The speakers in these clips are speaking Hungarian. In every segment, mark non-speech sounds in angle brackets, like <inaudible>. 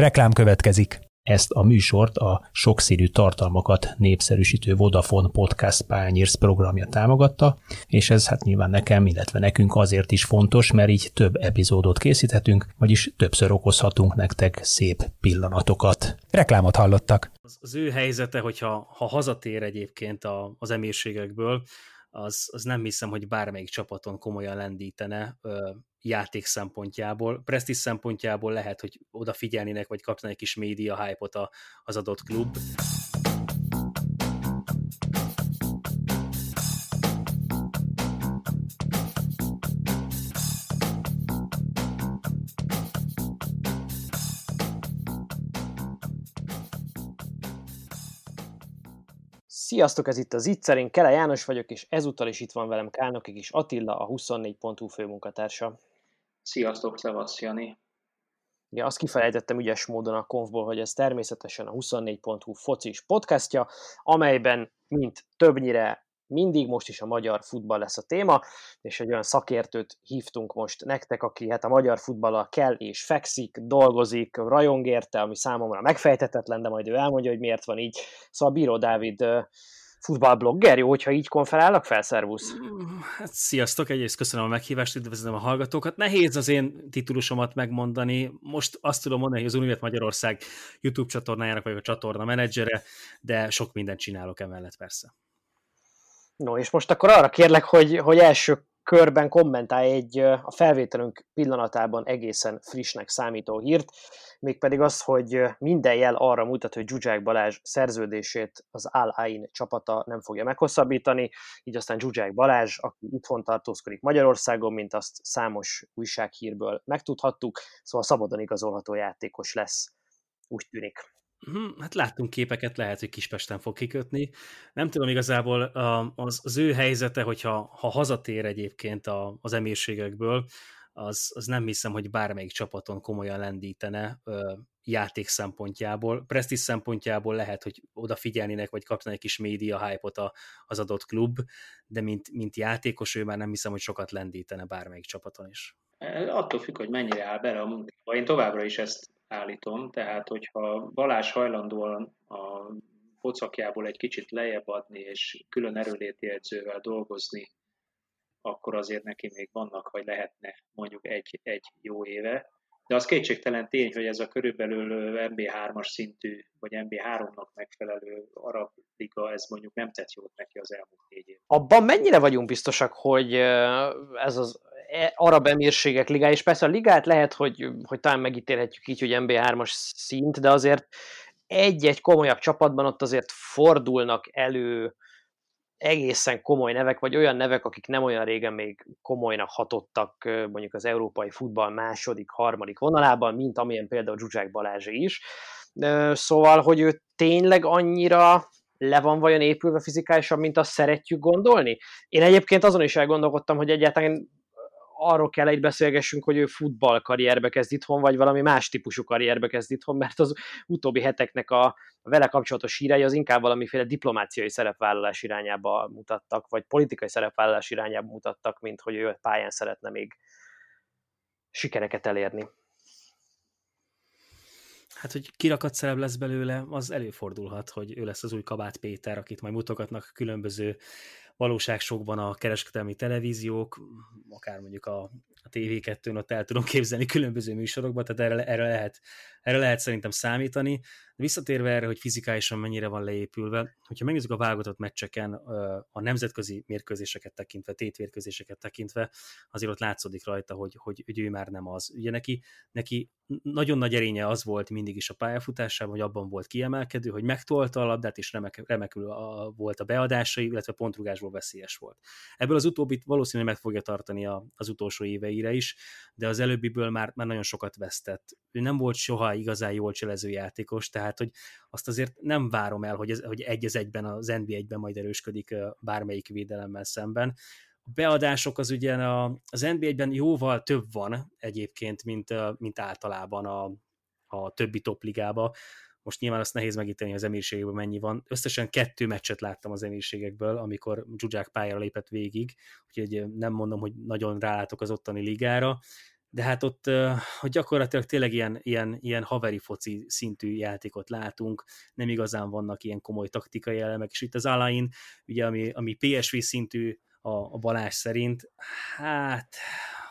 Reklám következik. Ezt a műsort a sokszínű tartalmakat népszerűsítő Vodafone Podcast Pányérsz programja támogatta, és ez hát nyilván nekem, illetve nekünk azért is fontos, mert így több epizódot készíthetünk, vagyis többször okozhatunk nektek szép pillanatokat. Reklámot hallottak. Az, az ő helyzete, hogyha ha hazatér egyébként a, az emírségekből, az, az nem hiszem, hogy bármelyik csapaton komolyan lendítene ö, játék szempontjából. Prestige szempontjából lehet, hogy odafigyelnének, vagy kapnak egy kis média hype-ot az adott klub. Sziasztok, ez itt az Itzer, én Kele János vagyok, és ezúttal is itt van velem Kálnoki is Attila, a 24.hu főmunkatársa. Sziasztok, Szevasz Jani. Ja, azt kifejtettem ügyes módon a konfból, hogy ez természetesen a 24.hu focis podcastja, amelyben, mint többnyire mindig, most is a magyar futball lesz a téma, és egy olyan szakértőt hívtunk most nektek, aki hát a magyar futballal kell és fekszik, dolgozik, rajong érte, ami számomra megfejtetetlen, de majd ő elmondja, hogy miért van így. Szóval Bíró Dávid futballblogger, jó, hogyha így konferálnak fel, szervusz? Hát, sziasztok, egyrészt köszönöm a meghívást, üdvözlöm a hallgatókat. Nehéz az én titulusomat megmondani. Most azt tudom mondani, hogy az Univet Magyarország YouTube csatornájának vagyok a csatorna menedzsere, de sok mindent csinálok emellett persze. No, és most akkor arra kérlek, hogy, hogy első körben kommentálj egy a felvételünk pillanatában egészen frissnek számító hírt, mégpedig az, hogy minden jel arra mutat, hogy Zsuzsák Balázs szerződését az Al Ain csapata nem fogja meghosszabbítani, így aztán Zsuzsák Balázs, aki itthon tartózkodik Magyarországon, mint azt számos újsághírből megtudhattuk, szóval szabadon igazolható játékos lesz, úgy tűnik. Mhm, hát láttunk képeket, lehet, hogy Kispesten fog kikötni. Nem tudom igazából az, az ő helyzete, hogyha ha hazatér egyébként a, az emírségekből, az, az nem hiszem, hogy bármelyik csapaton komolyan lendítene ö, játék szempontjából. Prestige szempontjából lehet, hogy odafigyelnének, vagy kapnak egy kis média hype-ot az adott klub, de mint, mint játékos ő már nem hiszem, hogy sokat lendítene bármelyik csapaton is. Attól függ, hogy mennyire áll bele a munkába. Én továbbra is ezt állítom, tehát hogyha Balázs hajlandóan a pocakjából egy kicsit lejjebb adni, és külön erőléti edzővel dolgozni, akkor azért neki még vannak, vagy lehetne mondjuk egy, egy jó éve. De az kétségtelen tény, hogy ez a körülbelül MB3-as szintű, vagy MB3-nak megfelelő arab liga, ez mondjuk nem tett jót neki az elmúlt négy év. Abban mennyire vagyunk biztosak, hogy ez az e, arab emírségek ligája, és persze a ligát lehet, hogy, hogy talán megítélhetjük így, hogy MB3-as szint, de azért egy-egy komolyabb csapatban ott azért fordulnak elő egészen komoly nevek, vagy olyan nevek, akik nem olyan régen még komolynak hatottak mondjuk az európai futball második, harmadik vonalában, mint amilyen például Zsuzsák Balázsé is. Szóval, hogy ő tényleg annyira le van vajon épülve fizikálisan, mint azt szeretjük gondolni? Én egyébként azon is elgondolkodtam, hogy egyáltalán arról kell egy beszélgessünk, hogy ő futball karrierbe kezd itthon, vagy valami más típusú karrierbe kezd itthon, mert az utóbbi heteknek a vele kapcsolatos hírei az inkább valamiféle diplomáciai szerepvállalás irányába mutattak, vagy politikai szerepvállalás irányába mutattak, mint hogy ő pályán szeretne még sikereket elérni. Hát, hogy kirakat szerep lesz belőle, az előfordulhat, hogy ő lesz az új Kabát Péter, akit majd mutogatnak különböző valóságsokban a kereskedelmi televíziók, akár mondjuk a, a TV2-n ott el tudom képzelni különböző műsorokban, tehát erre, erre, lehet, erre lehet szerintem számítani. Visszatérve erre, hogy fizikálisan mennyire van leépülve, hogyha megnézzük a válogatott meccseken a nemzetközi mérkőzéseket tekintve, tétvérkőzéseket tekintve, azért ott látszódik rajta, hogy, hogy, hogy ő már nem az. Ugye neki, neki nagyon nagy erénye az volt mindig is a pályafutásában, hogy abban volt kiemelkedő, hogy megtolta a labdát, és remek, remekül a, volt a beadásai, illetve pontrugásból veszélyes volt. Ebből az utóbbit valószínűleg meg fogja tartani a, az utolsó éveire is, de az előbbiből már, már nagyon sokat vesztett. Ő nem volt soha igazán jól cselező játékos, tehát hogy azt azért nem várom el, hogy, ez, hogy egy az egyben az NB1-ben majd erősködik bármelyik védelemmel szemben. A beadások az ugye az NB1-ben jóval több van egyébként, mint, mint általában a, a többi topligában. Most nyilván azt nehéz megítélni az emírségekből mennyi van. Összesen kettő meccset láttam az emírségekből, amikor Zsuzsák pályára lépett végig, úgyhogy nem mondom, hogy nagyon rálátok az ottani ligára, de hát ott hogy gyakorlatilag tényleg ilyen, ilyen, ilyen haveri foci szintű játékot látunk, nem igazán vannak ilyen komoly taktikai elemek, és itt az Alain, ugye ami, ami PSV szintű a, a Balázs szerint, hát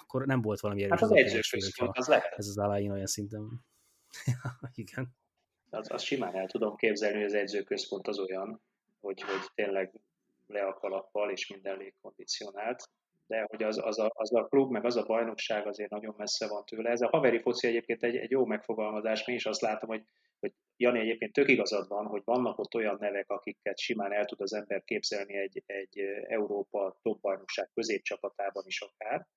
akkor nem volt valami erős. Hát az edzőközpont, az lehet. Ez az Alain olyan szinten. <laughs> Igen. Az, az simán el tudom képzelni, hogy az edzőközpont az olyan, hogy, hogy tényleg le a kalappal, és minden légkondicionált de hogy az, az, a, az a klub, meg az a bajnokság azért nagyon messze van tőle. Ez a haveri foci egyébként egy, egy jó megfogalmazás, mi is azt látom, hogy, hogy Jani egyébként tök igazad van, hogy vannak ott olyan nevek, akiket simán el tud az ember képzelni egy, egy Európa top bajnokság középcsapatában is akár,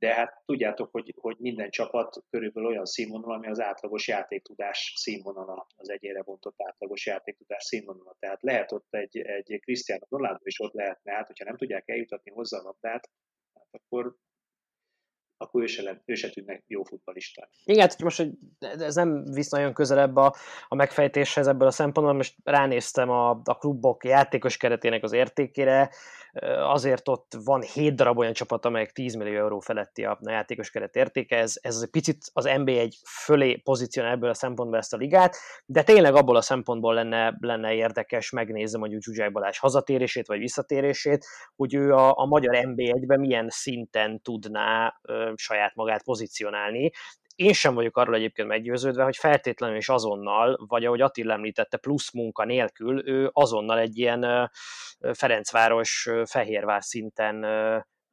de hát tudjátok, hogy, hogy minden csapat körülbelül olyan színvonal, ami az átlagos játéktudás színvonala, az egyére bontott átlagos játéktudás színvonala. Tehát lehet ott egy, egy Cristiano Ronaldo is ott lehetne, hát hogyha nem tudják eljutatni hozzá a labdát, hát akkor akkor ő se, lett, ő se tűnne jó futbalista. Igen, hát most hogy ez nem visz nagyon közelebb a, a megfejtéshez ebből a szempontból, most ránéztem a, a klubok játékos keretének az értékére, azért ott van 7 darab olyan csapat, amelyek 10 millió euró feletti a, a játékos keret értéke, ez, ez egy picit az NBA egy fölé pozícionál ebből a szempontból ezt a ligát, de tényleg abból a szempontból lenne, lenne érdekes megnézni mondjuk Zsuzsák Balázs hazatérését vagy visszatérését, hogy ő a, a magyar NB1-ben milyen szinten tudná ö, saját magát pozícionálni, én sem vagyok arról egyébként meggyőződve, hogy feltétlenül is azonnal, vagy ahogy Attila említette, plusz munka nélkül, ő azonnal egy ilyen Ferencváros, Fehérvár szinten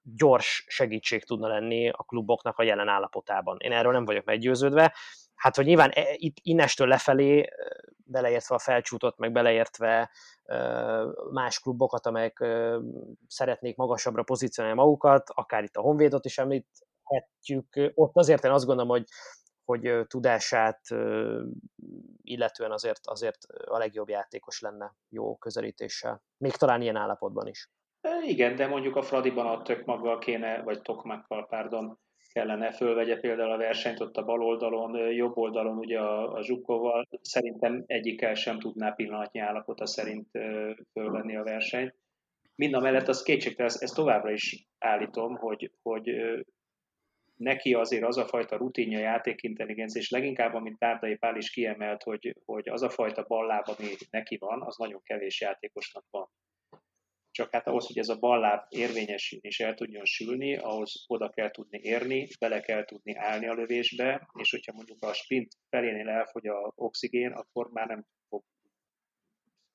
gyors segítség tudna lenni a kluboknak a jelen állapotában. Én erről nem vagyok meggyőződve. Hát, hogy nyilván e, itt innestől lefelé, beleértve a felcsútot, meg beleértve más klubokat, amelyek szeretnék magasabbra pozícionálni magukat, akár itt a Honvédot is említ, említhetjük. Ott azért én azt gondolom, hogy, hogy tudását illetően azért, azért a legjobb játékos lenne jó közelítéssel. Még talán ilyen állapotban is. Igen, de mondjuk a Fradiban a tök maga kéne, vagy Tokmakkal, pardon, kellene fölvegye például a versenyt ott a bal oldalon, jobb oldalon ugye a, a Zsukkóval. Szerintem egyikkel sem tudná pillanatnyi állapota szerint fölvenni a versenyt. Mind a mellett az kétségtelen, ezt továbbra is állítom, hogy, hogy neki azért az a fajta rutinja, játékintelligencia, és leginkább, amit Tárdai Pál is kiemelt, hogy, hogy az a fajta balláb, ami neki van, az nagyon kevés játékosnak van. Csak hát ahhoz, hogy ez a balláb érvényesülni és el tudjon sülni, ahhoz oda kell tudni érni, bele kell tudni állni a lövésbe, és hogyha mondjuk a sprint felénél elfogy a oxigén, akkor már nem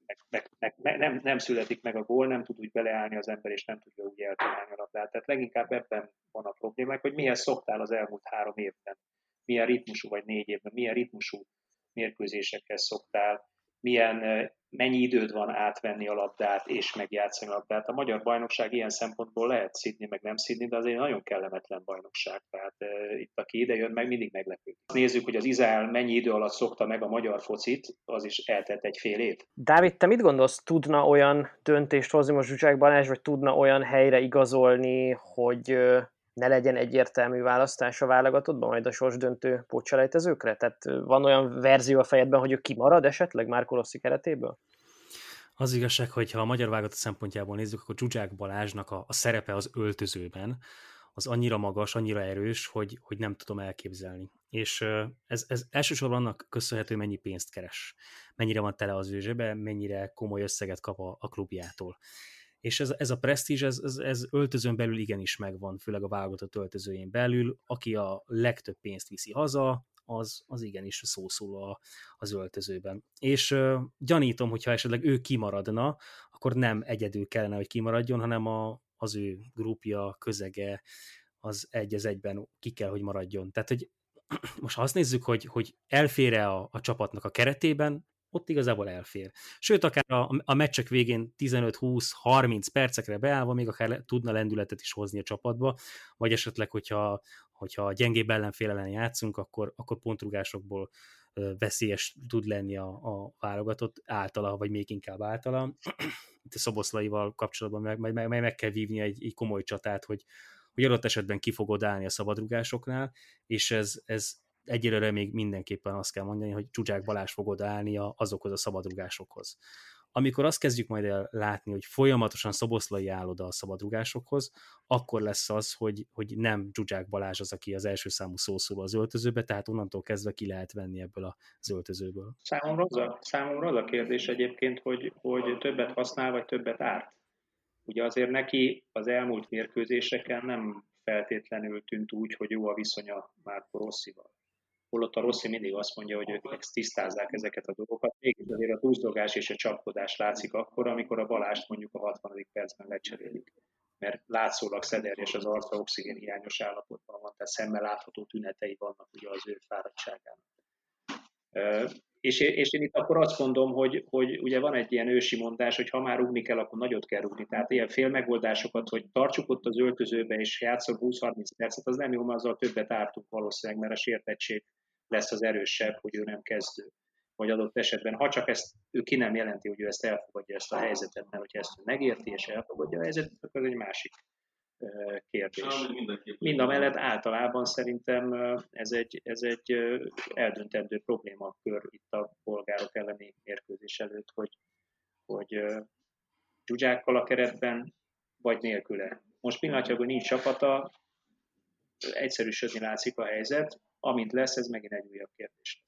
meg, meg, meg, nem, nem születik meg a gól, nem tud úgy beleállni az ember, és nem tudja úgy eltalálni a labdát. Tehát leginkább ebben van a problémák, hogy milyen szoktál az elmúlt három évben, milyen ritmusú vagy négy évben, milyen ritmusú mérkőzésekkel szoktál, milyen, mennyi időd van átvenni a labdát és megjátszani a labdát. A magyar bajnokság ilyen szempontból lehet szidni, meg nem szidni, de azért nagyon kellemetlen bajnokság. Tehát uh, itt, aki ide jön, meg mindig meglepő. Nézzük, hogy az Izrael mennyi idő alatt szokta meg a magyar focit, az is eltelt egy fél év. Dávid, te mit gondolsz, tudna olyan döntést hozni most Zsuzsák Balázs, vagy tudna olyan helyre igazolni, hogy ne legyen egyértelmű választás a válogatottban, majd a sorsdöntő pótselejtezőkre? Tehát van olyan verzió a fejedben, hogy ő kimarad esetleg Márko Rossi keretéből? Az igazság, hogy ha a magyar válogatott szempontjából nézzük, akkor Zsuzsák Balázsnak a, a szerepe az öltözőben, az annyira magas, annyira erős, hogy, hogy nem tudom elképzelni. És ez, ez elsősorban annak köszönhető, mennyi pénzt keres, mennyire van tele az ő zsebe, mennyire komoly összeget kap a, a klubjától és ez, ez a presztízs, ez, ez, ez öltözön belül igenis megvan, főleg a válogatott öltözőjén belül, aki a legtöbb pénzt viszi haza, az, az igenis szószól az öltözőben. És uh, gyanítom, hogyha esetleg ő kimaradna, akkor nem egyedül kellene, hogy kimaradjon, hanem a, az ő grupja, közege, az egy az egyben ki kell, hogy maradjon. Tehát, hogy <clears throat> most ha azt nézzük, hogy, hogy elfére a, a csapatnak a keretében, ott igazából elfér. Sőt, akár a, a meccsek végén 15-20-30 percekre beállva még akár tudna lendületet is hozni a csapatba, vagy esetleg, hogyha, hogyha gyengébb ellenfél ellen játszunk, akkor, akkor pontrugásokból veszélyes tud lenni a, a válogatott általa, vagy még inkább általa. Itt a Szoboszlaival kapcsolatban meg, meg, meg, meg kell vívni egy, egy komoly csatát, hogy, hogy adott esetben ki fogod állni a szabadrugásoknál, és ez, ez egyelőre még mindenképpen azt kell mondani, hogy Csuzsák Balázs fog odaállni azokhoz a szabadrugásokhoz, amikor azt kezdjük majd el látni, hogy folyamatosan Szoboszlai áll oda a szabadrugásokhoz, akkor lesz az, hogy, hogy nem Zsuzsák Balázs az, aki az első számú szószóló az öltözőbe, tehát onnantól kezdve ki lehet venni ebből az öltözőből. Számomra az a, számomra az a kérdés egyébként, hogy, hogy többet használ, vagy többet árt. Ugye azért neki az elmúlt mérkőzéseken nem feltétlenül tűnt úgy, hogy jó a viszonya Márko Rosszival holott a Rossi mindig azt mondja, hogy ők tisztázzák ezeket a dolgokat. Mégis azért a túlzdogás és a csapkodás látszik akkor, amikor a Balást mondjuk a 60. percben lecserélik. Mert látszólag szederjes az arca oxigén hiányos állapotban van, tehát szemmel látható tünetei vannak ugye az ő fáradtságának. És, és én itt akkor azt mondom, hogy, hogy ugye van egy ilyen ősi mondás, hogy ha már rúgni kell, akkor nagyot kell rúgni. Tehát ilyen fél megoldásokat, hogy tartsuk ott az öltözőbe és játszok 20-30 percet, az nem jó, mert azzal többet ártunk valószínűleg, mert a sértettség lesz az erősebb, hogy ő nem kezdő. Vagy adott esetben, ha csak ezt ő ki nem jelenti, hogy ő ezt elfogadja ezt a helyzetet, mert hogyha ezt ő megérti és elfogadja a helyzetet, akkor ez egy másik kérdés. Mind a mellett általában szerintem ez egy, ez egy eldöntendő problémakör itt a polgárok elleni mérkőzés előtt, hogy, hogy dzsuzsákkal a keretben, vagy nélküle. Most pillanatnyilag nincs csapata, egyszerűsödni látszik a helyzet, amint lesz, ez megint egy újabb kérdés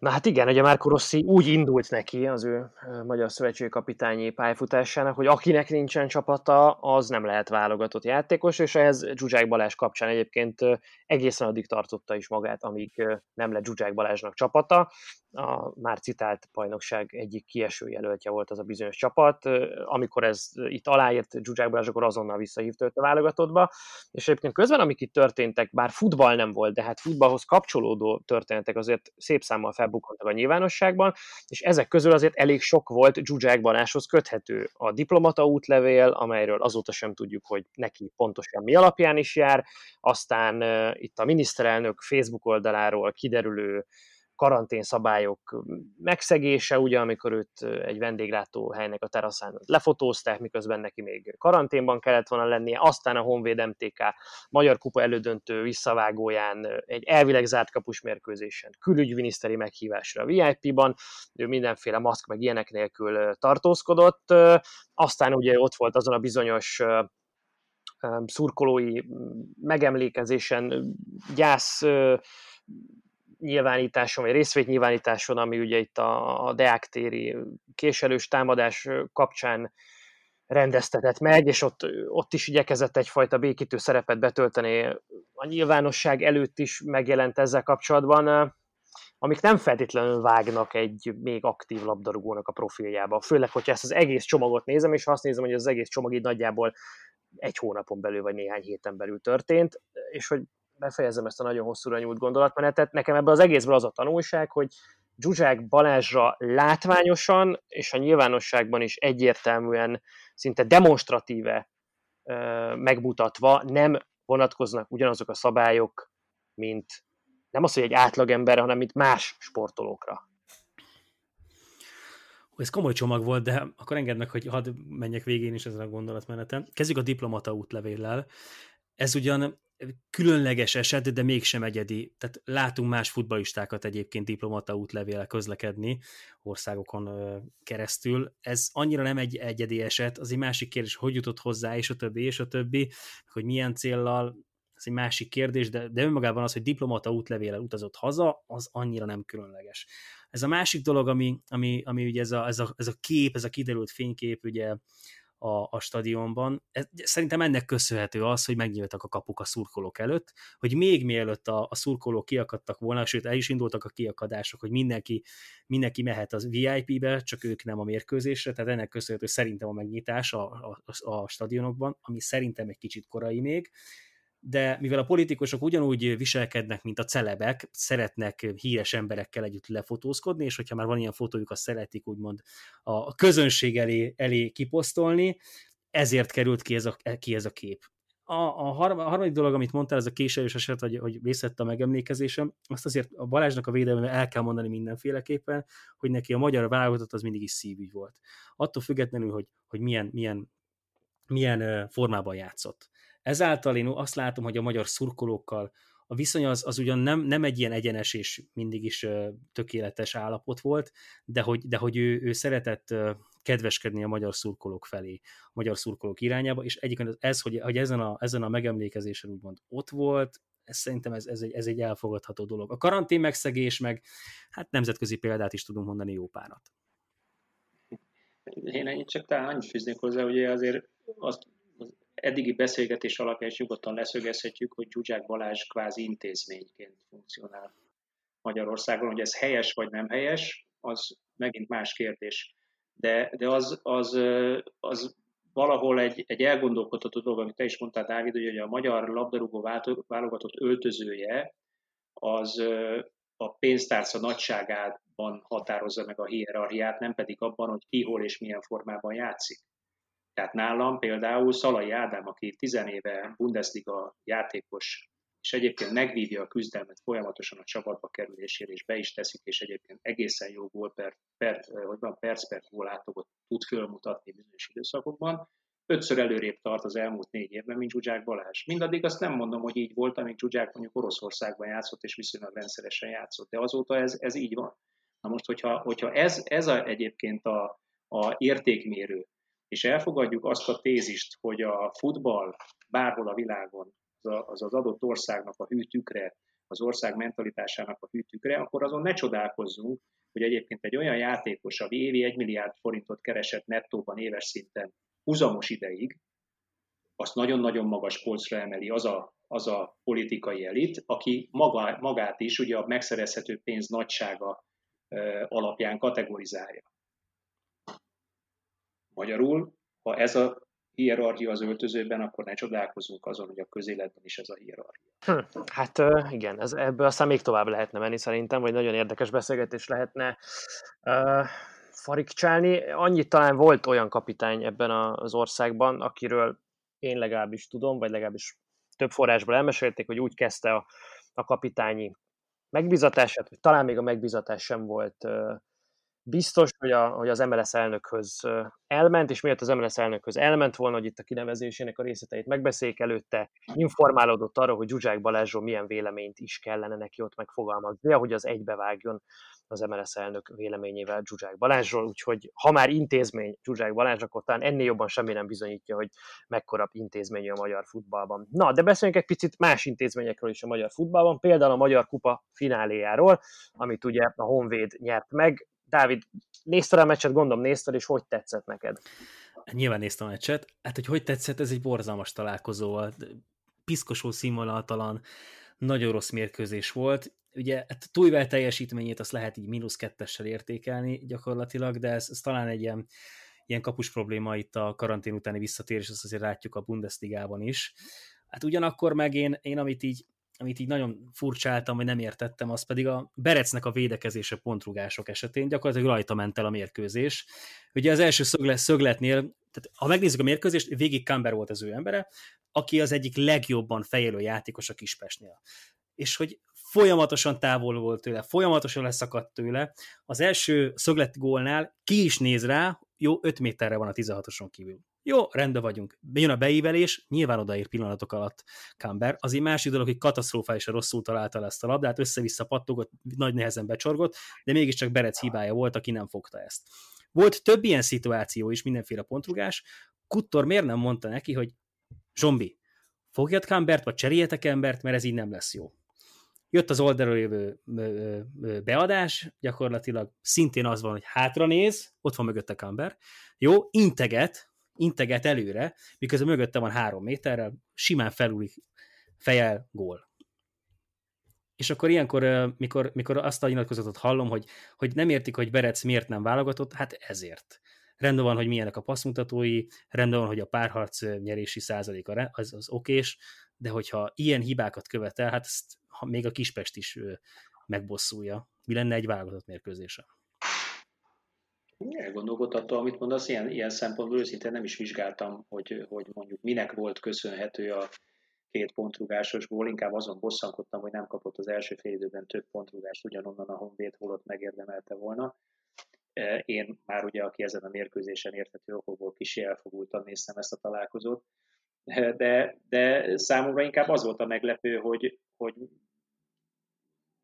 Na hát igen, ugye Márko Rossi úgy indult neki az ő magyar szövetségi kapitányi pályafutásának, hogy akinek nincsen csapata, az nem lehet válogatott játékos, és ehhez Zsuzsák Balázs kapcsán egyébként egészen addig tartotta is magát, amíg nem lett Zsuzsák Balázsnak csapata. A már citált bajnokság egyik kieső jelöltje volt az a bizonyos csapat. Amikor ez itt aláírt Zsuzsák Balázs, akkor azonnal visszahívta őt a válogatottba. És egyébként közben, amik itt történtek, bár futball nem volt, de hát futballhoz kapcsolódó történetek azért szép számmal felbukkantak a nyilvánosságban, és ezek közül azért elég sok volt Zsuzsák Balázshoz köthető. A diplomata útlevél, amelyről azóta sem tudjuk, hogy neki pontosan mi alapján is jár, aztán itt a miniszterelnök Facebook oldaláról kiderülő karanténszabályok megszegése, ugye, amikor őt egy vendéglátó helynek a teraszán lefotózták, miközben neki még karanténban kellett volna lennie, aztán a Honvéd MTK Magyar Kupa elődöntő visszavágóján egy elvileg zárt kapus mérkőzésen külügyminiszteri meghívásra a VIP-ban, ő mindenféle maszk meg ilyenek nélkül tartózkodott, aztán ugye ott volt azon a bizonyos szurkolói megemlékezésen, gyász nyilvánításon, vagy részvétnyilvánításon, ami ugye itt a, a Deák késelős támadás kapcsán rendeztetett meg, és ott, ott is igyekezett egyfajta békítő szerepet betölteni. A nyilvánosság előtt is megjelent ezzel kapcsolatban, amik nem feltétlenül vágnak egy még aktív labdarúgónak a profiljába. Főleg, hogyha ezt az egész csomagot nézem, és azt nézem, hogy az egész csomag így nagyjából egy hónapon belül, vagy néhány héten belül történt, és hogy befejezem ezt a nagyon hosszúra nyújt gondolatmenetet, nekem ebben az egészből az a tanulság, hogy Zsuzsák Balázsra látványosan és a nyilvánosságban is egyértelműen, szinte demonstratíve megmutatva nem vonatkoznak ugyanazok a szabályok, mint nem az, hogy egy átlagemberre, hanem mint más sportolókra. Ez komoly csomag volt, de akkor engedd meg, hogy hadd menjek végén is ezen a gondolatmeneten. Kezdjük a diplomata útlevéllel. Ez ugyan különleges eset, de mégsem egyedi. Tehát látunk más futbalistákat egyébként diplomata útlevéle közlekedni országokon keresztül. Ez annyira nem egy egyedi eset, az egy másik kérdés, hogy jutott hozzá, és a többi, és a többi, hogy milyen céllal, ez egy másik kérdés, de, de önmagában az, hogy diplomata útlevéle utazott haza, az annyira nem különleges. Ez a másik dolog, ami, ami, ami ugye ez a, ez, a, ez a kép, ez a kiderült fénykép, ugye a, a stadionban. Ez, szerintem ennek köszönhető az, hogy megnyíltak a kapuk a szurkolók előtt, hogy még mielőtt a, a szurkolók kiakadtak volna, sőt el is indultak a kiakadások, hogy mindenki, mindenki mehet az VIP-be, csak ők nem a mérkőzésre, tehát ennek köszönhető szerintem a megnyitás a, a, a stadionokban, ami szerintem egy kicsit korai még, de mivel a politikusok ugyanúgy viselkednek, mint a celebek, szeretnek híres emberekkel együtt lefotózkodni, és hogyha már van ilyen fotójuk, azt szeretik úgymond a közönség elé, elé kiposztolni, ezért került ki ez a, ki ez a kép. A, a, harmadik dolog, amit mondtál, ez a késős eset, hogy, hogy vészett a megemlékezésem, azt azért a Balázsnak a védelmében el kell mondani mindenféleképpen, hogy neki a magyar válogatott az mindig is szívügy volt. Attól függetlenül, hogy, hogy milyen, milyen, milyen formában játszott Ezáltal én azt látom, hogy a magyar szurkolókkal a viszony az, az ugyan nem, nem egy ilyen egyenes és mindig is tökéletes állapot volt, de hogy, de hogy ő, ő szeretett kedveskedni a magyar szurkolók felé, a magyar szurkolók irányába, és egyébként ez, hogy, hogy ezen, a, ezen a megemlékezésen úgymond ott volt, ez szerintem ez, ez, egy, ez egy elfogadható dolog. A karantén megszegés, meg hát nemzetközi példát is tudunk mondani jó párat. Én csak talán annyit fűznék hozzá, hogy azért azt, az eddigi beszélgetés alapján is nyugodtan leszögezhetjük, hogy Zsuzsák Balázs kvázi intézményként funkcionál Magyarországon. Hogy ez helyes vagy nem helyes, az megint más kérdés. De, de az, az, az valahol egy, egy elgondolkodható dolog, amit te is mondtál, Dávid, hogy a magyar labdarúgó válogatott öltözője az a pénztárca nagyságában határozza meg a hierarchiát, nem pedig abban, hogy ki, hol és milyen formában játszik. Tehát nálam például Szalai Ádám, aki tizenéve Bundesliga játékos, és egyébként megvívja a küzdelmet folyamatosan a csapatba kerülésére, és be is teszik, és egyébként egészen jó gól per, per, hogy van, perc per látogat tud fölmutatni bizonyos időszakokban, ötször előrébb tart az elmúlt négy évben, mint Zsuzsák Balázs. Mindaddig azt nem mondom, hogy így volt, amíg Zsuzsák mondjuk Oroszországban játszott, és viszonylag rendszeresen játszott, de azóta ez, ez így van. Na most, hogyha, hogyha ez, ez a, egyébként a, a értékmérő, és elfogadjuk azt a tézist, hogy a futball bárhol a világon az az adott országnak a hűtükre, az ország mentalitásának a hűtükre, akkor azon ne csodálkozzunk, hogy egyébként egy olyan játékos, ami évi 1 milliárd forintot keresett nettóban éves szinten húzamos ideig, azt nagyon-nagyon magas polcra emeli az a, az a politikai elit, aki maga, magát is ugye a megszerezhető pénz nagysága alapján kategorizálja. Magyarul, ha ez a hierarchia az öltözőben, akkor ne csodálkozunk azon, hogy a közéletben is ez a hierarchia. Hm, hát igen, ez, ebből aztán még tovább lehetne menni szerintem, vagy nagyon érdekes beszélgetés lehetne uh, farigcsálni. Annyit talán volt olyan kapitány ebben az országban, akiről én legalábbis tudom, vagy legalábbis több forrásból elmesélték, hogy úgy kezdte a, a kapitányi megbizatását, hogy talán még a megbizatás sem volt uh, biztos, hogy, a, hogy az MLS elnökhöz elment, és miért az MLS elnökhöz elment volna, hogy itt a kinevezésének a részleteit megbeszéljék előtte, informálódott arra, hogy Zsuzsák Balázsról milyen véleményt is kellene neki ott megfogalmazni, hogy az egybevágjon az MLS elnök véleményével Zsuzsák Balázsról, úgyhogy ha már intézmény Zsuzsák Balázs, akkor talán ennél jobban semmi nem bizonyítja, hogy mekkora intézmény a magyar futballban. Na, de beszéljünk egy picit más intézményekről is a magyar futballban, például a Magyar Kupa fináléjáról, amit ugye a Honvéd nyert meg, Dávid, nézted a meccset, gondolom nézted, és hogy tetszett neked? Nyilván néztem a meccset. Hát, hogy hogy tetszett, ez egy borzalmas találkozó volt. Piszkosó színvonaltalan, nagyon rossz mérkőzés volt. Ugye hát túlvel teljesítményét azt lehet így mínusz kettessel értékelni gyakorlatilag, de ez, ez talán egy ilyen, ilyen kapus probléma itt a karantén utáni visszatérés, azt azért látjuk a Bundesligában is. Hát ugyanakkor meg én, én amit így amit így nagyon furcsáltam, vagy nem értettem, az pedig a Berecnek a védekezése pontrugások esetén gyakorlatilag rajta ment el a mérkőzés. Ugye az első szöglet, szögletnél, tehát ha megnézzük a mérkőzést, végig Kamber volt az ő embere, aki az egyik legjobban fejlő játékos a Kispestnél. És hogy folyamatosan távol volt tőle, folyamatosan leszakadt tőle. Az első szöglet gólnál ki is néz rá, jó, 5 méterre van a 16-oson kívül. Jó, rendben vagyunk. Jön a beívelés, nyilván odaír pillanatok alatt Camber. Azért másik dolog, hogy katasztrofálisan rosszul találta ezt a labdát, össze-vissza pattogott, nagy nehezen becsorgott, de mégiscsak Berec hibája volt, aki nem fogta ezt. Volt több ilyen szituáció is, mindenféle pontrugás. Kuttor miért nem mondta neki, hogy Zsombi, fogjad Cambert, vagy cseréljetek embert, mert ez így nem lesz jó. Jött az oldalról jövő beadás, gyakorlatilag szintén az van, hogy hátra néz, ott van mögötte Camber, jó, integet, integet előre, miközben mögötte van három méterrel, simán felúlik fejel gól. És akkor ilyenkor, mikor, mikor azt a nyilatkozatot hallom, hogy, hogy nem értik, hogy Berec miért nem válogatott, hát ezért. Rendben van, hogy milyenek a passzmutatói, rendben van, hogy a párharc nyerési százaléka az, az okés, de hogyha ilyen hibákat követel, hát ezt még a Kispest is megbosszulja. Mi lenne egy válogatott mérkőzése? Elgondolkodható, amit mondasz, ilyen, ilyen szempontból őszintén nem is vizsgáltam, hogy, hogy mondjuk minek volt köszönhető a két pontrugásos gól, inkább azon bosszankodtam, hogy nem kapott az első fél időben több pontrugást ugyanonnan a Honvéd holott megérdemelte volna. E, én már ugye, aki ezen a mérkőzésen érthető okokból kis elfogultan néztem ezt a találkozót, de, de számomra inkább az volt a meglepő, hogy, hogy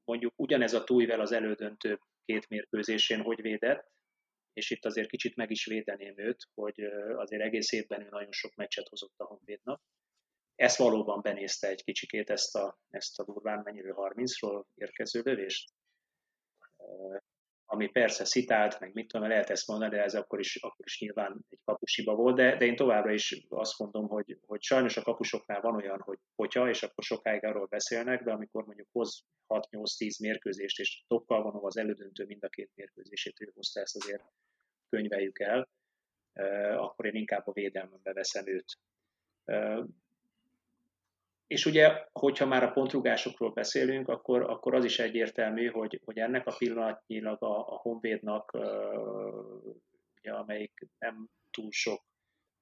mondjuk ugyanez a tújvel az elődöntő két mérkőzésén hogy védett, és itt azért kicsit meg is védeném őt, hogy azért egész évben ő nagyon sok meccset hozott a Honvédnak. Ezt valóban benézte egy kicsikét, ezt a, ezt a durván mennyire 30-ról érkező lövést ami persze szitált, meg mit tudom, lehet ezt mondani, de ez akkor is, akkor is nyilván egy kapusiba volt, de, de én továbbra is azt mondom, hogy, hogy sajnos a kapusoknál van olyan, hogy potya, és akkor sokáig arról beszélnek, de amikor mondjuk hoz 6-8-10 mérkőzést, és tokkal van az elődöntő mind a két mérkőzését, ő hozta ezt azért könyveljük el, akkor én inkább a védelmembe veszem őt. És ugye, hogyha már a pontrugásokról beszélünk, akkor, akkor az is egyértelmű, hogy, hogy ennek a pillanatnyilag a, a Honvédnak, ugye, amelyik nem túl sok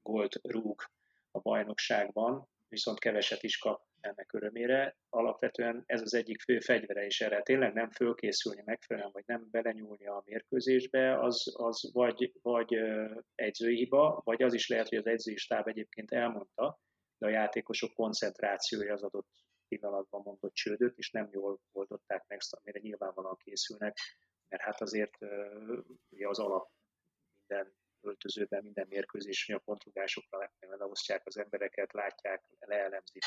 gólt rúg a bajnokságban, viszont keveset is kap ennek örömére. Alapvetően ez az egyik fő fegyvere, és erre tényleg nem fölkészülni megfelelően, vagy nem belenyúlni a mérkőzésbe, az, az vagy, vagy egyzői hiba, vagy az is lehet, hogy az edzői stáb egyébként elmondta, de a játékosok koncentrációja az adott pillanatban mondott csődöt, és nem jól oldották meg, amire nyilvánvalóan készülnek, mert hát azért ugye az alap minden öltözőben, minden mérkőzés, a pontrugásokra leosztják az embereket, látják, leelemzik,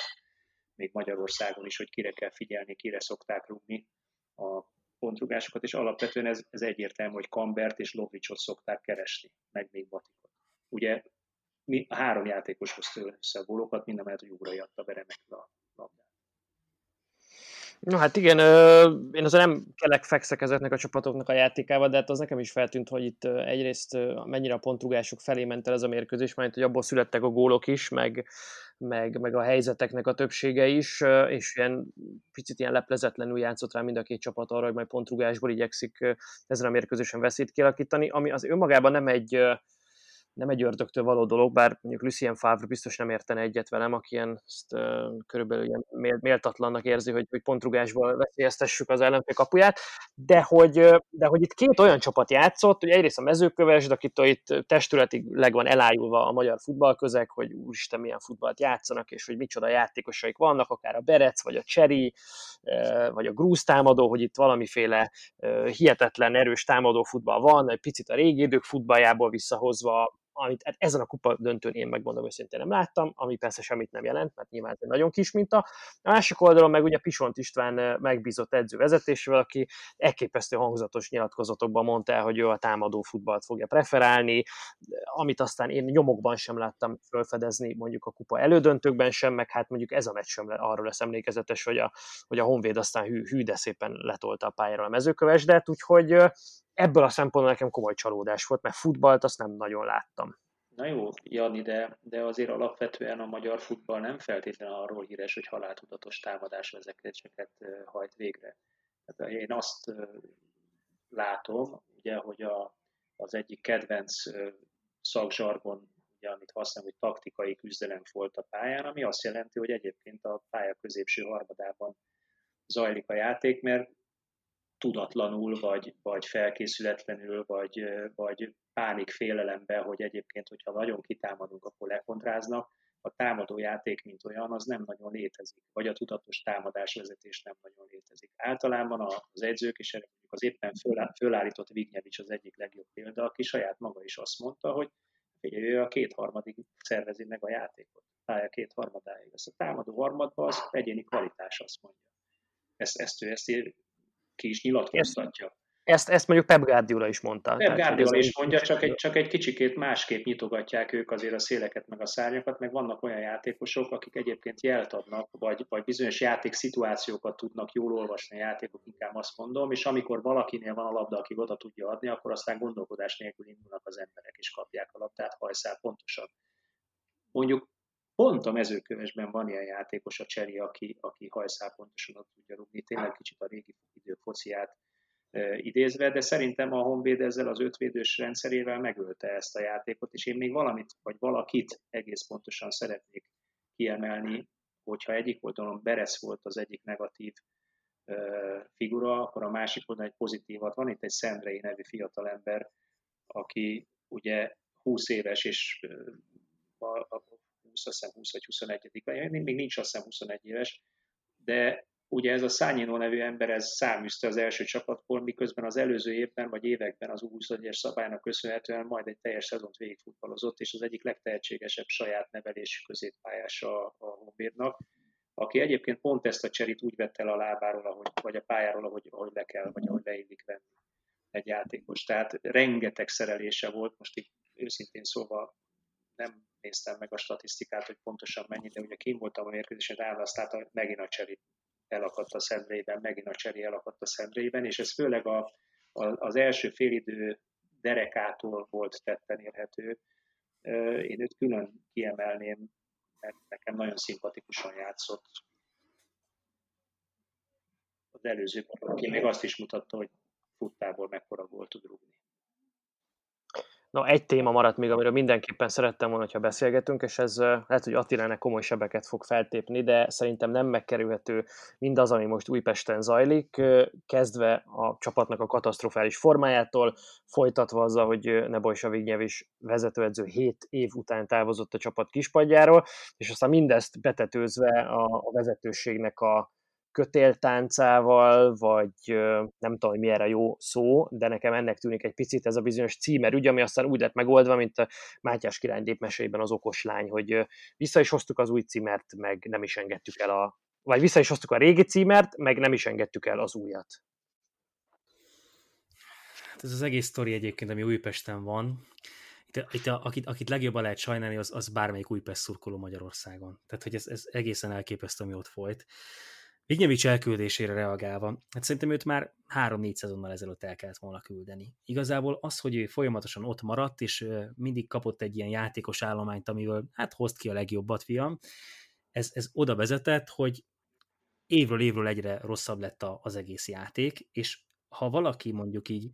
még Magyarországon is, hogy kire kell figyelni, kire szokták rúgni a pontrugásokat, és alapvetően ez, ez egyértelmű, hogy Kambert és Lovicsot szokták keresni, meg még Batikot. Ugye mi, a három játékos hozta össze a gólokat, mind a mellett, hogy Ugrai adta be remekül a labdát. No hát igen, én azért nem kelek fekszek ezeknek a csapatoknak a játékával, de hát az nekem is feltűnt, hogy itt egyrészt mennyire a pontrugások felé ment el ez a mérkőzés, mert hogy abból születtek a gólok is, meg, meg, meg a helyzeteknek a többsége is, és ilyen picit ilyen leplezetlenül játszott rá mind a két csapat arra, hogy majd pontrugásból igyekszik ezen a mérkőzésen veszélyt kialakítani, ami az önmagában nem egy nem egy ördögtől való dolog, bár mondjuk Lucien Favre biztos nem értene egyet velem, aki ilyen, ezt, uh, körülbelül ilyen méltatlannak érzi, hogy, hogy pontrugásból veszélyeztessük az ellenfél kapuját, de hogy, de hogy itt két olyan csapat játszott, hogy egyrészt a mezőköves, de akitől itt testületileg van elájulva a magyar futballközeg, hogy úristen milyen futballt játszanak, és hogy micsoda játékosaik vannak, akár a Berec, vagy a Cseri, vagy a Grúz támadó, hogy itt valamiféle hihetetlen erős támadó futball van, egy picit a régi idők futballjából visszahozva amit hát ezen a kupa döntőn én megmondom őszintén nem láttam, ami persze semmit nem jelent, mert nyilván ez egy nagyon kis minta. A másik oldalon meg ugye Pisont István megbízott edző vezetésével, aki elképesztő hangzatos nyilatkozatokban mondta el, hogy ő a támadó futballt fogja preferálni, amit aztán én nyomokban sem láttam felfedezni, mondjuk a kupa elődöntőkben sem, meg hát mondjuk ez a meccs sem arról lesz emlékezetes, hogy a, hogy a Honvéd aztán hű, hű de szépen letolta a pályára a mezőkövesdet, úgyhogy ebből a szempontból nekem komoly csalódás volt, mert futballt azt nem nagyon láttam. Na jó, Jani, de, de azért alapvetően a magyar futball nem feltétlenül arról híres, hogy haláltudatos támadás vezetéseket hajt végre. Tehát én azt látom, ugye, hogy a, az egyik kedvenc szakzsargon, ugye, amit használom, hogy taktikai küzdelem volt a pályán, ami azt jelenti, hogy egyébként a pálya középső harmadában zajlik a játék, mert tudatlanul, vagy, vagy felkészületlenül, vagy, vagy pánik félelemben, hogy egyébként, hogyha nagyon kitámadunk, akkor lekontráznak, a támadó játék, mint olyan, az nem nagyon létezik, vagy a tudatos támadásvezetés nem nagyon létezik. Általában az edzők, és mondjuk az éppen fölállított Vignyevics az egyik legjobb példa, aki saját maga is azt mondta, hogy ő a kétharmadig szervezi meg a játékot, pálya kétharmadáig. Ez a támadó harmadban az egyéni kvalitás, azt mondja. Ezt, ezt ő ezt ki is nyilatkoztatja. Ezt, ezt mondjuk Pep Guardiola is mondta. Pep Guardiola is mondja, csak egy, csak egy kicsikét másképp nyitogatják ők azért a széleket, meg a szárnyakat, meg vannak olyan játékosok, akik egyébként jelt adnak, vagy, vagy bizonyos játékszituációkat tudnak jól olvasni a játékok, inkább azt mondom, és amikor valakinél van a labda, aki oda tudja adni, akkor aztán gondolkodás nélkül indulnak az emberek, és kapják a labdát hajszál pontosan. Mondjuk Pont a mezőkövesben van ilyen játékos, a Cseri, aki, aki hajszál pontosan tudja rúgni, tényleg kicsit a régi idők fociát e, idézve, de szerintem a Honvéd ezzel az ötvédős rendszerével megölte ezt a játékot, és én még valamit, vagy valakit egész pontosan szeretnék kiemelni, hogyha egyik oldalon Beresz volt az egyik negatív e, figura, akkor a másik oldalon egy pozitívat. Van itt egy Szendrei nevű fiatalember, aki ugye 20 éves, és a, a 20, azt hiszem 20 vagy 21 még, még nincs azt hiszem 21 éves, de ugye ez a Szányinó nevű ember, ez száműzte az első csapatból, miközben az előző évben vagy években az U21-es szabálynak köszönhetően majd egy teljes szezont végigfutballozott, és az egyik legtehetségesebb saját nevelésű középpályása a Honvédnak, aki egyébként pont ezt a cserit úgy vette el a lábáról, ahogy, vagy a pályáról, ahogy, ahogy le kell, vagy ahogy leillik venni egy játékos. Tehát rengeteg szerelése volt, most így őszintén szóval nem néztem meg a statisztikát, hogy pontosan mennyi, de ugye kim voltam a mérkőzésen, azt látta, megint a cseri elakadt a szendrében, megint a cseri elakadt a szendrében, és ez főleg a, a, az első félidő derekától volt tetten érhető. Én őt külön kiemelném, mert nekem nagyon szimpatikusan játszott. Az előző aki még azt is mutatta, hogy futtából mekkora volt tud rúgni. Na, egy téma maradt még, amiről mindenképpen szerettem volna, ha beszélgetünk, és ez lehet, hogy Attilának komoly sebeket fog feltépni, de szerintem nem megkerülhető mindaz, ami most Újpesten zajlik, kezdve a csapatnak a katasztrofális formájától, folytatva azzal, hogy Nebojsa Vignyev is vezetőedző 7 év után távozott a csapat kispadjáról, és aztán mindezt betetőzve a, a vezetőségnek a, kötéltáncával, vagy nem tudom, hogy mi erre jó szó, de nekem ennek tűnik egy picit ez a bizonyos ügy, ami aztán úgy lett megoldva, mint a Mátyás király népmeseiben az okos lány, hogy vissza is hoztuk az új címert, meg nem is engedtük el a, vagy vissza is hoztuk a régi címert, meg nem is engedtük el az újat. Hát ez az egész sztori egyébként, ami Újpesten van, itt, itt a, akit, akit legjobban lehet sajnálni, az, az bármelyik Újpest szurkoló Magyarországon. Tehát, hogy ez, ez egészen elképesztő, ami ott folyt. Vignyevics elküldésére reagálva, hát szerintem őt már három-négy szezonnal ezelőtt el kellett volna küldeni. Igazából az, hogy ő folyamatosan ott maradt, és mindig kapott egy ilyen játékos állományt, amivel hát hozt ki a legjobbat, fiam, ez, ez oda vezetett, hogy évről évről egyre rosszabb lett az egész játék, és ha valaki mondjuk így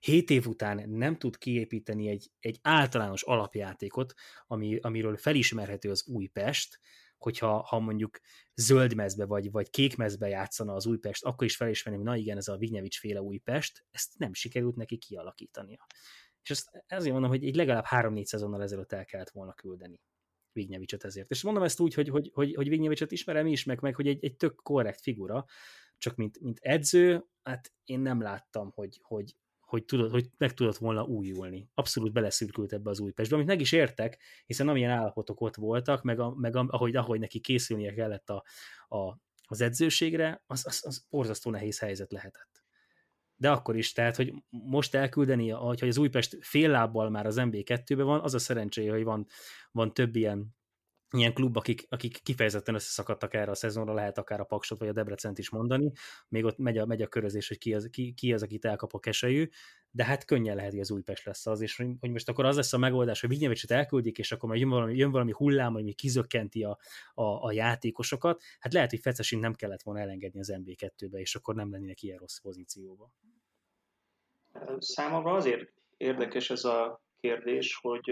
7 év után nem tud kiépíteni egy, egy általános alapjátékot, ami, amiről felismerhető az Újpest, hogyha ha mondjuk zöld mezbe vagy, vagy kék mezbe játszana az Újpest, akkor is felismerni, hogy na igen, ez a Vignyevics féle Újpest, ezt nem sikerült neki kialakítania. És ezt, ezért mondom, hogy egy legalább 3-4 szezonnal ezelőtt el kellett volna küldeni Vignyevicset ezért. És mondom ezt úgy, hogy, hogy, hogy, hogy Vignyevicset ismerem is, meg, meg hogy egy, egy tök korrekt figura, csak mint, mint edző, hát én nem láttam, hogy, hogy, hogy, tudod, hogy meg tudott volna újulni. Abszolút beleszürkült ebbe az Újpestbe, amit meg is értek, hiszen amilyen állapotok ott voltak, meg, a, meg a, ahogy, ahogy neki készülnie kellett a, a, az edzőségre, az, az, az borzasztó nehéz helyzet lehetett. De akkor is, tehát, hogy most elküldeni, hogy az Újpest fél lábbal már az MB2-ben van, az a szerencséje, hogy van, van több ilyen ilyen klub, akik, akik kifejezetten összeszakadtak erre a szezonra, lehet akár a Paksot vagy a Debrecent is mondani, még ott megy a, megy a körözés, hogy ki az, ki, ki az, akit elkap a keselyű, de hát könnyen lehet, hogy az Újpest lesz az, és hogy most akkor az lesz a megoldás, hogy Vignyevicset elküldik, és akkor majd jön valami, jön valami hullám, ami kizökkenti a, a, a játékosokat, hát lehet, hogy Fecesin nem kellett volna elengedni az MB2-be, és akkor nem lennének ilyen rossz pozícióba. Számomra azért érdekes ez a kérdés, hogy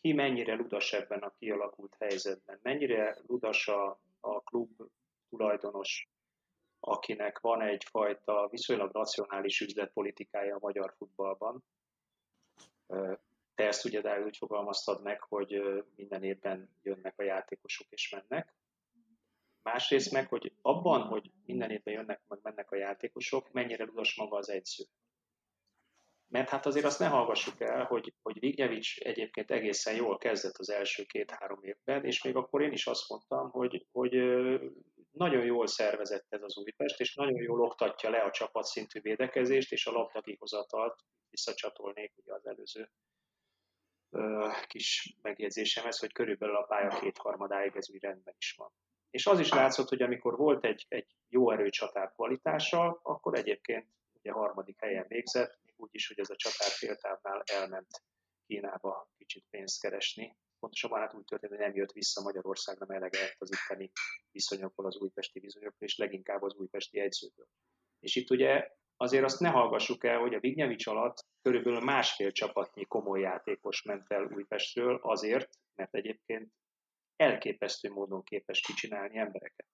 ki mennyire ludas ebben a kialakult helyzetben, mennyire ludas a, a klub tulajdonos, akinek van egyfajta viszonylag racionális üzletpolitikája a magyar futballban. Te ezt ugye de úgy fogalmaztad meg, hogy minden évben jönnek a játékosok és mennek. Másrészt meg, hogy abban, hogy minden évben jönnek, meg mennek a játékosok, mennyire ludas maga az egysző. Mert hát azért azt ne hallgassuk el, hogy, hogy Vignevics egyébként egészen jól kezdett az első két-három évben, és még akkor én is azt mondtam, hogy, hogy nagyon jól szervezett ez az Újpest, és nagyon jól oktatja le a csapatszintű védekezést, és a labdakihozatalt visszacsatolnék ugye az előző kis megjegyzésemhez, hogy körülbelül a pálya kétharmadáig ez úgy rendben is van. És az is látszott, hogy amikor volt egy, egy jó erőcsatár kvalitása, akkor egyébként ugye harmadik helyen végzett, úgy is, hogy ez a csatár féltávnál elment Kínába kicsit pénzt keresni. Pontosabban hát úgy történt, hogy nem jött vissza Magyarországra, mert elege lett az itteni viszonyokból, az újpesti viszonyokból, és leginkább az újpesti egyzőből. És itt ugye azért azt ne hallgassuk el, hogy a Vignyevics alatt körülbelül másfél csapatnyi komoly játékos ment el Újpestről azért, mert egyébként elképesztő módon képes kicsinálni embereket.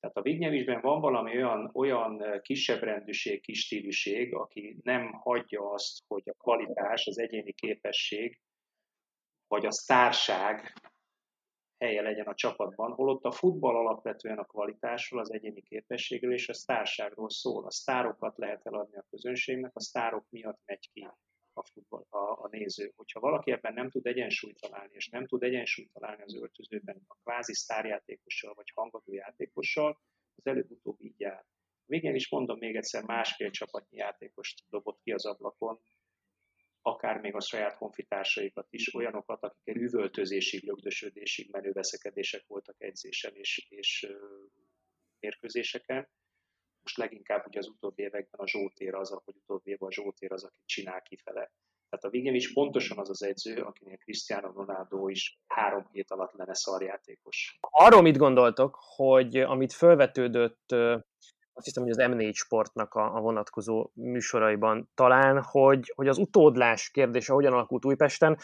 Tehát a Vignyevizsben van valami olyan, olyan kisebb rendűség, kis stíluség, aki nem hagyja azt, hogy a kvalitás, az egyéni képesség, vagy a sztárság helye legyen a csapatban, holott a futball alapvetően a kvalitásról, az egyéni képességről és a sztárságról szól. A sztárokat lehet eladni a közönségnek, a sztárok miatt megy ki a, futball, a, a néző. Hogyha valaki ebben nem tud egyensúlyt találni, és nem tud egyensúlyt találni az öltözőben a kvázi sztárjátékossal vagy hangadó játékossal, az előbb-utóbb így jár. Végén is mondom még egyszer, másfél csapatnyi játékost dobott ki az ablakon, akár még a saját honfitársaikat is, olyanokat, akikkel üvöltözésig, lögdösödésig menő veszekedések voltak edzésen és, és mérkőzéseken. Most leginkább ugye az utóbbi években a Zsótér az, hogy utóbbi évben a Zsótér az, aki csinál kifele. Tehát a végén is pontosan az az edző, akinél Cristiano Ronaldo is három hét alatt lenne szarjátékos. Arról mit gondoltok, hogy amit felvetődött azt hiszem, hogy az M4 sportnak a, a vonatkozó műsoraiban talán, hogy, hogy az utódlás kérdése hogyan alakult Újpesten,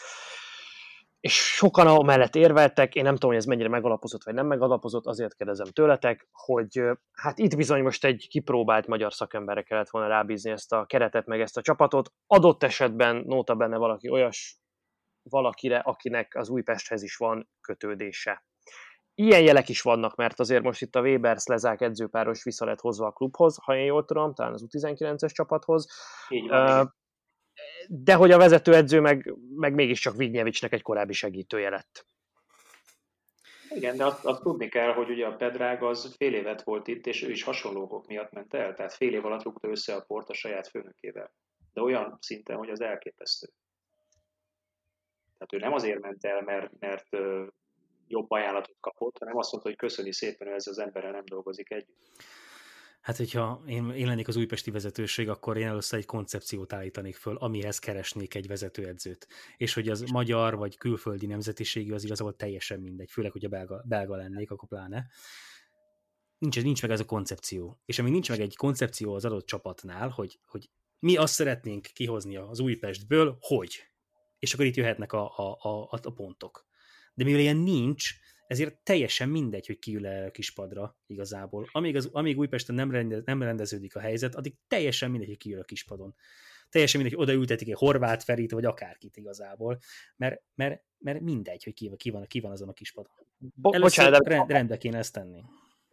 és sokan mellett érveltek, én nem tudom, hogy ez mennyire megalapozott vagy nem megalapozott, azért kérdezem tőletek, hogy hát itt bizony most egy kipróbált magyar szakemberre kellett volna rábízni ezt a keretet, meg ezt a csapatot. Adott esetben nóta benne valaki olyas valakire, akinek az Újpesthez is van kötődése ilyen jelek is vannak, mert azért most itt a Webers lezák edzőpáros vissza lett hozva a klubhoz, ha én jól tudom, talán az U19-es csapathoz. Így van, uh, de hogy a vezetőedző meg, meg mégiscsak Vignyevicsnek egy korábbi segítője lett. Igen, de azt, azt tudni kell, hogy ugye a Pedrág az fél évet volt itt, és ő is hasonlókok miatt ment el, tehát fél év alatt rúgta össze a port a saját főnökével. De olyan szinten, hogy az elképesztő. Tehát ő nem azért ment el, mert, mert jobb ajánlatot kapott, hanem azt mondta, hogy köszöni szépen, hogy ez az emberrel nem dolgozik együtt. Hát, hogyha én, én lennék az újpesti vezetőség, akkor én először egy koncepciót állítanék föl, amihez keresnék egy vezetőedzőt. És hogy az magyar vagy külföldi nemzetiségű az igazából teljesen mindegy, főleg, hogy a belga, belga lennék, akkor pláne. Nincs, nincs meg ez a koncepció. És amíg nincs meg egy koncepció az adott csapatnál, hogy, hogy mi azt szeretnénk kihozni az Újpestből, hogy. És akkor itt jöhetnek a, a, a, a pontok de mivel ilyen nincs, ezért teljesen mindegy, hogy kiül el a kispadra igazából. Amíg, az, amíg Újpesten nem, rendez, nem rendeződik a helyzet, addig teljesen mindegy, hogy kiül a kispadon. Teljesen mindegy, hogy odaültetik egy horvát Ferit, vagy akárkit igazából, mert, mert, mert mindegy, hogy ki, ki, van, ki van azon a kispadon. Bo- Először bocsánat, rend, rendbe kéne ezt tenni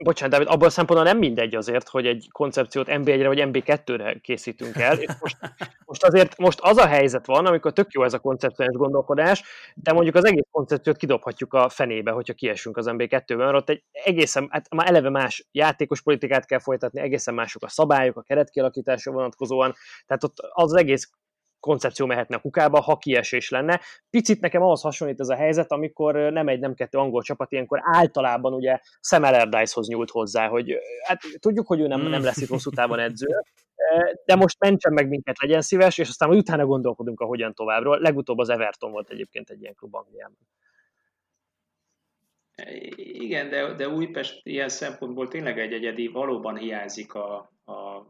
bocsánat, David, abban a szempontból nem mindegy azért, hogy egy koncepciót MB1-re vagy MB2-re készítünk el. Most, most azért most az a helyzet van, amikor tök jó ez a koncepciós gondolkodás, de mondjuk az egész koncepciót kidobhatjuk a fenébe, hogyha kiesünk az MB2-ben, mert ott egy egészen, hát már eleve más játékos politikát kell folytatni, egészen mások a szabályok, a keretkialakításra vonatkozóan, tehát ott az egész koncepció mehetne a kukába, ha kiesés lenne. Picit nekem ahhoz hasonlít ez a helyzet, amikor nem egy, nem kettő angol csapat ilyenkor általában ugye Sam Allardyce-hoz nyúlt hozzá, hogy hát tudjuk, hogy ő nem, nem lesz itt hosszú távon edző, de most mentsen meg minket, legyen szíves, és aztán utána gondolkodunk a hogyan továbbról. Legutóbb az Everton volt egyébként egy ilyen klub Angliában. Igen, de, de Újpest ilyen szempontból tényleg egy egyedi, valóban hiányzik a, a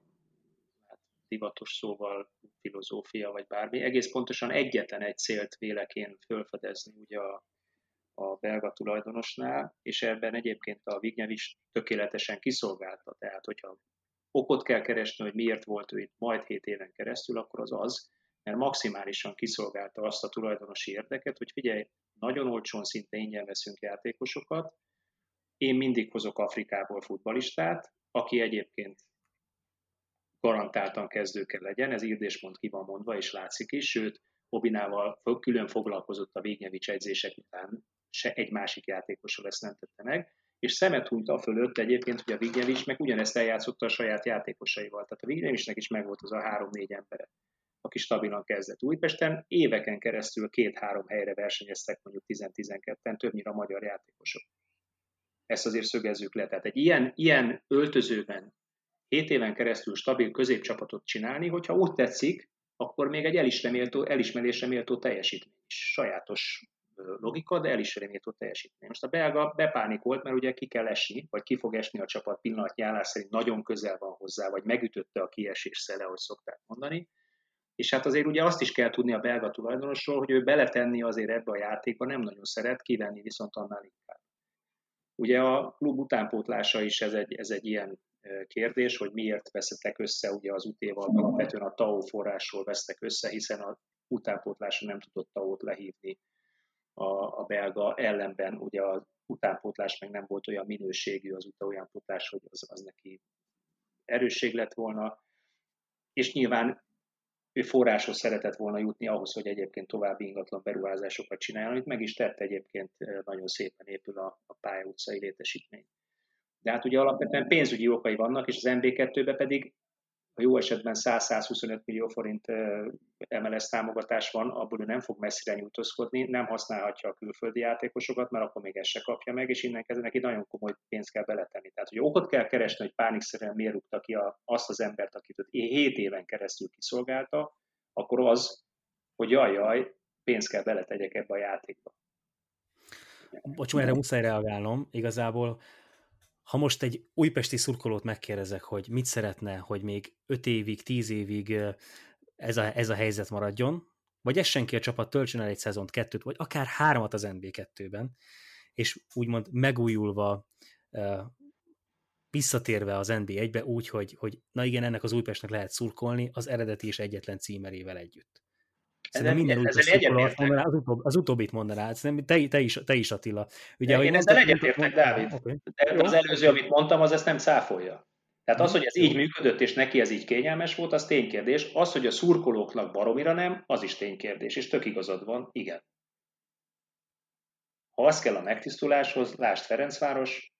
divatos szóval filozófia, vagy bármi. Egész pontosan egyetlen egy célt vélek én fölfedezni ugye a, a belga tulajdonosnál, és ebben egyébként a Vignev is tökéletesen kiszolgálta. Tehát, hogyha okot kell keresni, hogy miért volt ő itt majd 7 éven keresztül, akkor az az, mert maximálisan kiszolgálta azt a tulajdonosi érdeket, hogy figyelj, nagyon olcsón szinte ingyen veszünk játékosokat, én mindig hozok Afrikából futbalistát, aki egyébként garantáltan kezdő kell legyen, ez írdéspont ki van mondva, és látszik is, sőt, Obinával külön foglalkozott a Végnyevics edzések után, se egy másik játékosról ezt nem tette meg, és szemet hunyt a fölött egyébként, hogy a Vignevics meg ugyanezt eljátszotta a saját játékosaival. Tehát a Vignevicsnek is megvolt az a három-négy embere, aki stabilan kezdett Újpesten. Éveken keresztül két-három helyre versenyeztek mondjuk 10-12-en, többnyire a magyar játékosok. Ezt azért szögezzük le. Tehát egy ilyen, ilyen öltözőben 7 éven keresztül stabil középcsapatot csinálni, hogyha úgy tetszik, akkor még egy elismerésre elismerésre méltó teljesítmény is. Sajátos logika, de elismerésre méltó teljesítmény. Most a belga bepánikolt, mert ugye ki kell esni, vagy ki fog esni a csapat pillanatnyi állás szerint nagyon közel van hozzá, vagy megütötte a kiesés szele, ahogy szokták mondani. És hát azért ugye azt is kell tudni a belga tulajdonosról, hogy ő beletenni azért ebbe a játékba nem nagyon szeret, kivenni viszont annál inkább. Ugye a klub utánpótlása is ez egy, ez egy ilyen kérdés, hogy miért veszettek össze ugye az utéval, alapvetően a TAO forrásról vesztek össze, hiszen a utánpótlásra nem tudott TAO-t lehívni a, a belga ellenben, ugye az utánpótlás meg nem volt olyan minőségű az utánpótlás, hogy az, az neki erősség lett volna, és nyilván ő forráshoz szeretett volna jutni ahhoz, hogy egyébként további ingatlan beruházásokat csináljon, amit meg is tett egyébként nagyon szépen épül a, a pálya utcai létesítmény. De hát ugye alapvetően pénzügyi okai vannak, és az MB2-ben pedig ha jó esetben 100-125 millió forint MLS támogatás van, abból ő nem fog messzire nyújtózkodni, nem használhatja a külföldi játékosokat, mert akkor még ezt se kapja meg, és innen kezdve neki nagyon komoly pénzt kell beletenni. Tehát, hogy okot kell keresni, hogy pánikszerűen miért rúgta ki a, azt az embert, akit 7 éven keresztül kiszolgálta, akkor az, hogy jaj, jaj, pénzt kell beletegyek ebbe a játékba. Bocs, erre muszáj reagálnom. Igazából ha most egy újpesti szurkolót megkérdezek, hogy mit szeretne, hogy még 5 évig, 10 évig ez a, ez a helyzet maradjon, vagy essen ki a csapat, töltsön el egy szezont, kettőt, vagy akár háromat az NB2-ben, és úgymond megújulva, visszatérve az NB1-be úgy, hogy, hogy na igen, ennek az Újpestnek lehet szurkolni az eredeti és egyetlen címerével együtt. Szerintem minden úgy azt mondaná, az, utóbb, az utóbbit mondaná. Szerintem te, te, is, te is Attila. Ugye, én ezzel egyetértek, Dávid. Okay. De az előző, amit mondtam, az ezt nem száfolja. Tehát az, hogy ez így működött, és neki ez így kényelmes volt, az ténykérdés. Az, hogy a szurkolóknak baromira nem, az is ténykérdés. És tök igazad van, igen. Ha az kell a megtisztuláshoz, lásd Ferencváros,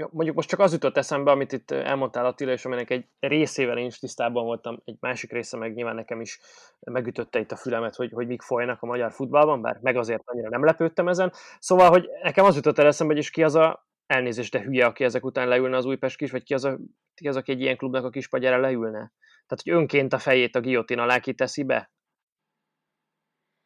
jó, mondjuk most csak az jutott eszembe, amit itt elmondtál Attila, és aminek egy részével én is tisztában voltam, egy másik része meg nyilván nekem is megütötte itt a fülemet, hogy, hogy mik folynak a magyar futballban, bár meg azért annyira nem lepődtem ezen. Szóval, hogy nekem az jutott el eszembe, hogy is ki az a elnézést, de hülye, aki ezek után leülne az Újpest kis, vagy ki az, a, ki az, aki egy ilyen klubnak a kispagyára leülne? Tehát, hogy önként a fejét a giotin alá kiteszi be?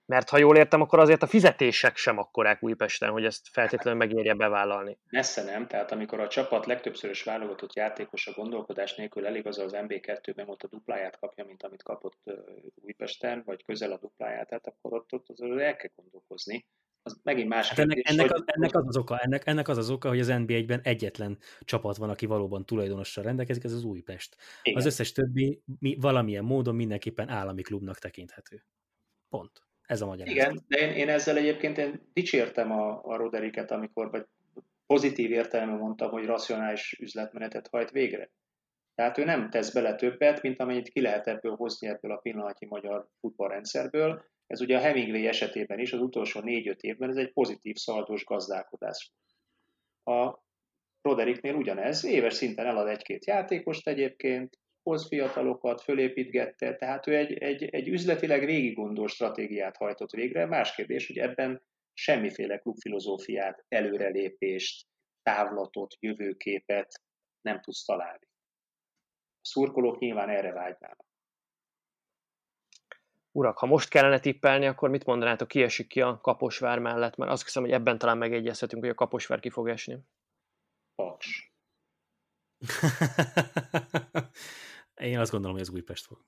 Mert ha jól értem, akkor azért a fizetések sem akkorák Újpesten, hogy ezt feltétlenül megérje bevállalni. Messze nem, tehát amikor a csapat legtöbbszörös válogatott játékos a gondolkodás nélkül elég az az MB2-ben ott a dupláját kapja, mint amit kapott Újpesten, vagy közel a dupláját, tehát akkor ott, ott az el kell gondolkozni. Az megint más hát ennek, kérdés, ennek, hogy... az, ennek, az az oka, ennek, ennek az az oka, hogy az NBA-ben egyetlen csapat van, aki valóban tulajdonossal rendelkezik, ez az Újpest. Igen. Az összes többi mi, valamilyen módon mindenképpen állami klubnak tekinthető. Pont. Ez a magyar. Igen, de én, én ezzel egyébként én dicsértem a, a Roderiket, amikor vagy pozitív értelemben mondtam, hogy racionális üzletmenetet hajt végre. Tehát ő nem tesz bele többet, mint amennyit ki lehet ebből hozni ebből a pillanatnyi magyar futballrendszerből. Ez ugye a Hemingway esetében is, az utolsó négy-öt évben ez egy pozitív szaldós gazdálkodás. A Roderiknél ugyanez, éves szinten elad egy-két játékost egyébként, hoz fiatalokat, fölépítgette, tehát ő egy, egy, egy üzletileg végig gondolt stratégiát hajtott végre. Más kérdés, hogy ebben semmiféle klubfilozófiát, előrelépést, távlatot, jövőképet nem tudsz találni. A szurkolók nyilván erre vágynának. Urak, ha most kellene tippelni, akkor mit mondanátok, ki esik ki a Kaposvár mellett? Mert azt hiszem, hogy ebben talán megegyezhetünk, hogy a Kaposvár ki fog esni. Paks. <laughs> Én azt gondolom, hogy az Újpest fog.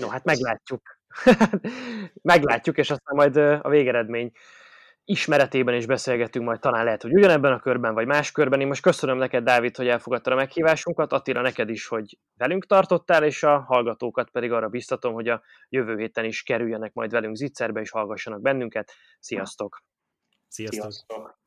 No, hát meglátjuk. <laughs> meglátjuk, és aztán majd a végeredmény ismeretében is beszélgetünk, majd talán lehet, hogy ugyanebben a körben, vagy más körben. Én most köszönöm neked, Dávid, hogy elfogadtad a meghívásunkat, Attila neked is, hogy velünk tartottál, és a hallgatókat pedig arra biztatom, hogy a jövő héten is kerüljenek majd velünk zicserbe, és hallgassanak bennünket. Sziasztok! Sziasztok! Sziasztok.